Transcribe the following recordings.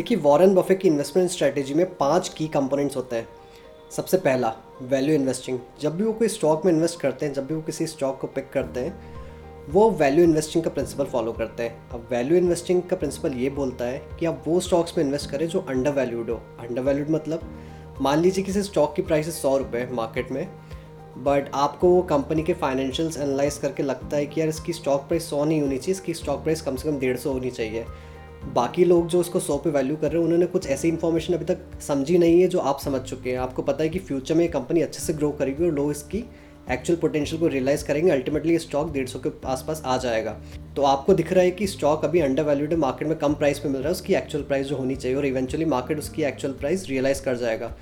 देखिए Warren Buffett की investment strategy में पाँच की कंपोनेंट्स होते हैं। सबसे पहला वैल्यू इन्वेस्टिंग जब भी वो कोई स्टॉक में इन्वेस्ट करते हैं, जब भी वो किसी स्टॉक को पिक करते हैं, वो वैल्यू इन्वेस्टिंग का प्रिंसिपल फॉलो करते हैं। अब वैल्यू इन्वेस्टिंग का प्रिंसिपल ये बोलता है कि आप वो स्टॉक्स में इन्वेस्ट करें जो अंडर वैल्यूड हो। अंडर वैल्यूड मतलब मान लीजिए किसी स्टॉक की प्राइस सौ रुपये मार्केट में बट आपको वो कंपनी के फाइनेंशियल्स एनालाइज करके लगता है कि यार इसकी स्टॉक प्राइस सौ नहीं होनी चाहिए, इसकी स्टॉक प्राइस कम से कम डेढ़ सौ होनी चाहिए। बाकी लोग जो उसको सौ पे वैल्यू कर रहे हैं, उन्होंने कुछ ऐसी इन्फॉर्मेशन अभी तक समझी नहीं है जो आप समझ चुके हैं। आपको पता है कि फ्यूचर में कंपनी अच्छे से ग्रो करेगी और लोग इसकी एक्चुअल पोटेंशियल को रियलाइज़ करेंगे। अल्टीमेटली ये स्टॉक डेढ़ सौ के आसपास आ जाएगा। तो आपको दिख रहा है कि स्टॉक अभी अंडर वैल्यूड है मार्केट में कम प्राइस पे मिल रहा है, उसकी एक्चुअल प्राइस जो होनी चाहिए और इवेंचुअली मार्केट उसकी एक्चुअल प्राइस रियलाइज़ कर जाएगा।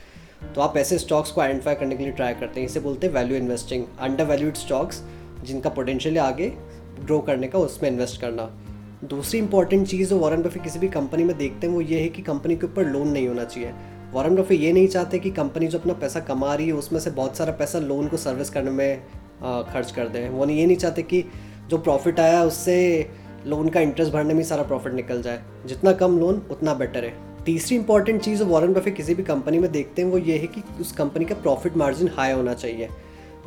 तो आप ऐसे स्टॉक्स को आइडेंटिफाई करने के लिए ट्राई करते हैं। इसे बोलते हैं value investing undervalued stocks जिनका पोटेंशियल आगे ग्रो करने का, उसमें इन्वेस्ट करना। दूसरी इंपॉर्टेंट चीज़ जो वॉरेन बफे किसी भी कंपनी में देखते हैं, वो ये है कि कंपनी के ऊपर लोन नहीं होना चाहिए। वॉरेन बफे ये नहीं चाहते कि कंपनी जो अपना पैसा कमा रही है, उसमें से बहुत सारा पैसा लोन को सर्विस करने में खर्च कर दें। वो ये नहीं चाहते कि जो प्रॉफिट आया, उससे लोन का इंटरेस्ट भरने में सारा प्रॉफिट निकल जाए। जितना कम लोन उतना बेटर है। तीसरी इंपॉर्टेंट चीज़ वॉरेन बफे किसी भी कंपनी में देखते हैं, वो ये है कि उस कंपनी का प्रॉफिट मार्जिन हाई होना चाहिए।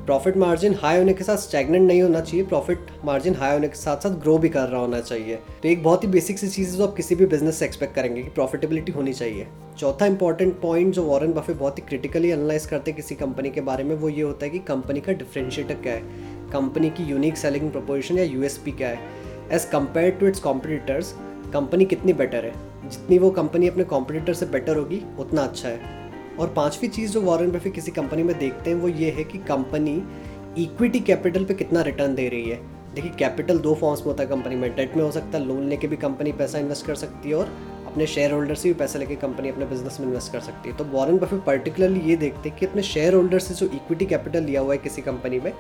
प्रॉफिट मार्जिन हाई होने के साथ स्टैगनेंट नहीं होना चाहिए प्रॉफिट मार्जिन हाई होने के साथ साथ ग्रो भी कर रहा होना चाहिए। तो एक बहुत ही बेसिक सी चीज़ जो आप किसी भी बिज़नेस से एक्सपेक्ट करेंगे कि प्रॉफिटेबिलिटी होनी चाहिए। चौथा इंपॉर्टेंट पॉइंट जो वॉरेन बफे बहुत ही क्रिटिकली एनालाइज करते हैं किसी कंपनी के बारे में, वो ये होता है कि कंपनी का डिफ्रेंशिएटर क्या है? कंपनी की यूनिक सेलिंग प्रपोजिशन या यूएसपी क्या है? As compare to its competitors company कितनी बेटर है? जितनी वो कंपनी अपने कॉम्पिटिटर से बेटर होगी, उतना अच्छा है। और पांचवी चीज़ जो वॉरेन बफे किसी कंपनी में देखते हैं, वो ये है कि कंपनी इक्विटी कैपिटल पे कितना रिटर्न दे रही है। देखिए कैपिटल दो फॉर्म्स में होता है कंपनी में। डेट में हो सकता है लोन लेके भी कंपनी पैसा इन्वेस्ट कर सकती है और अपने शेयर होल्डर से भी पैसा लेके कंपनी अपने बिज़नेस में इन्वेस्ट कर सकती है। तो वॉरेन बफे पर्टिकुलरली ये देखते हैं कि अपने शेयर होल्डर से जो इक्विटी कैपिटल लिया हुआ है किसी कंपनी में,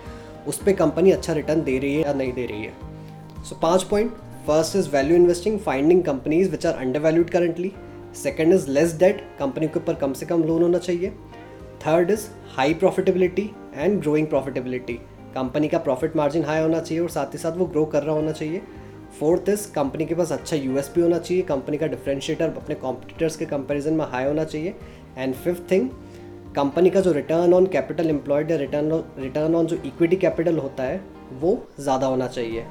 उस पर कंपनी अच्छा रिटर्न दे रही है या नहीं दे रही है। सो पाँच point first is value investing finding companies which are undervalued currently second is less debt company के ऊपर कम से कम लोन होना चाहिए. Third is high profitability and growing profitability company का प्रॉफिट मार्जिन हाई होना चाहिए और साथ ही साथ वो ग्रो कर रहा होना चाहिए. फोर्थ इज़ कंपनी के पास अच्छा यू होना चाहिए. कंपनी का डिफ्रेंशिएटर अपने कॉम्पिटिटर्स के कंपेरिजन में हाई होना चाहिए. एंड फिफ्थ थिंग कंपनी का जो रिटर्न ऑन कैपिटल एम्प्लॉयड या रिटर्न रिटर्न ऑन जो इक्विटी कैपिटल होता है, वो ज़्यादा होना चाहिए.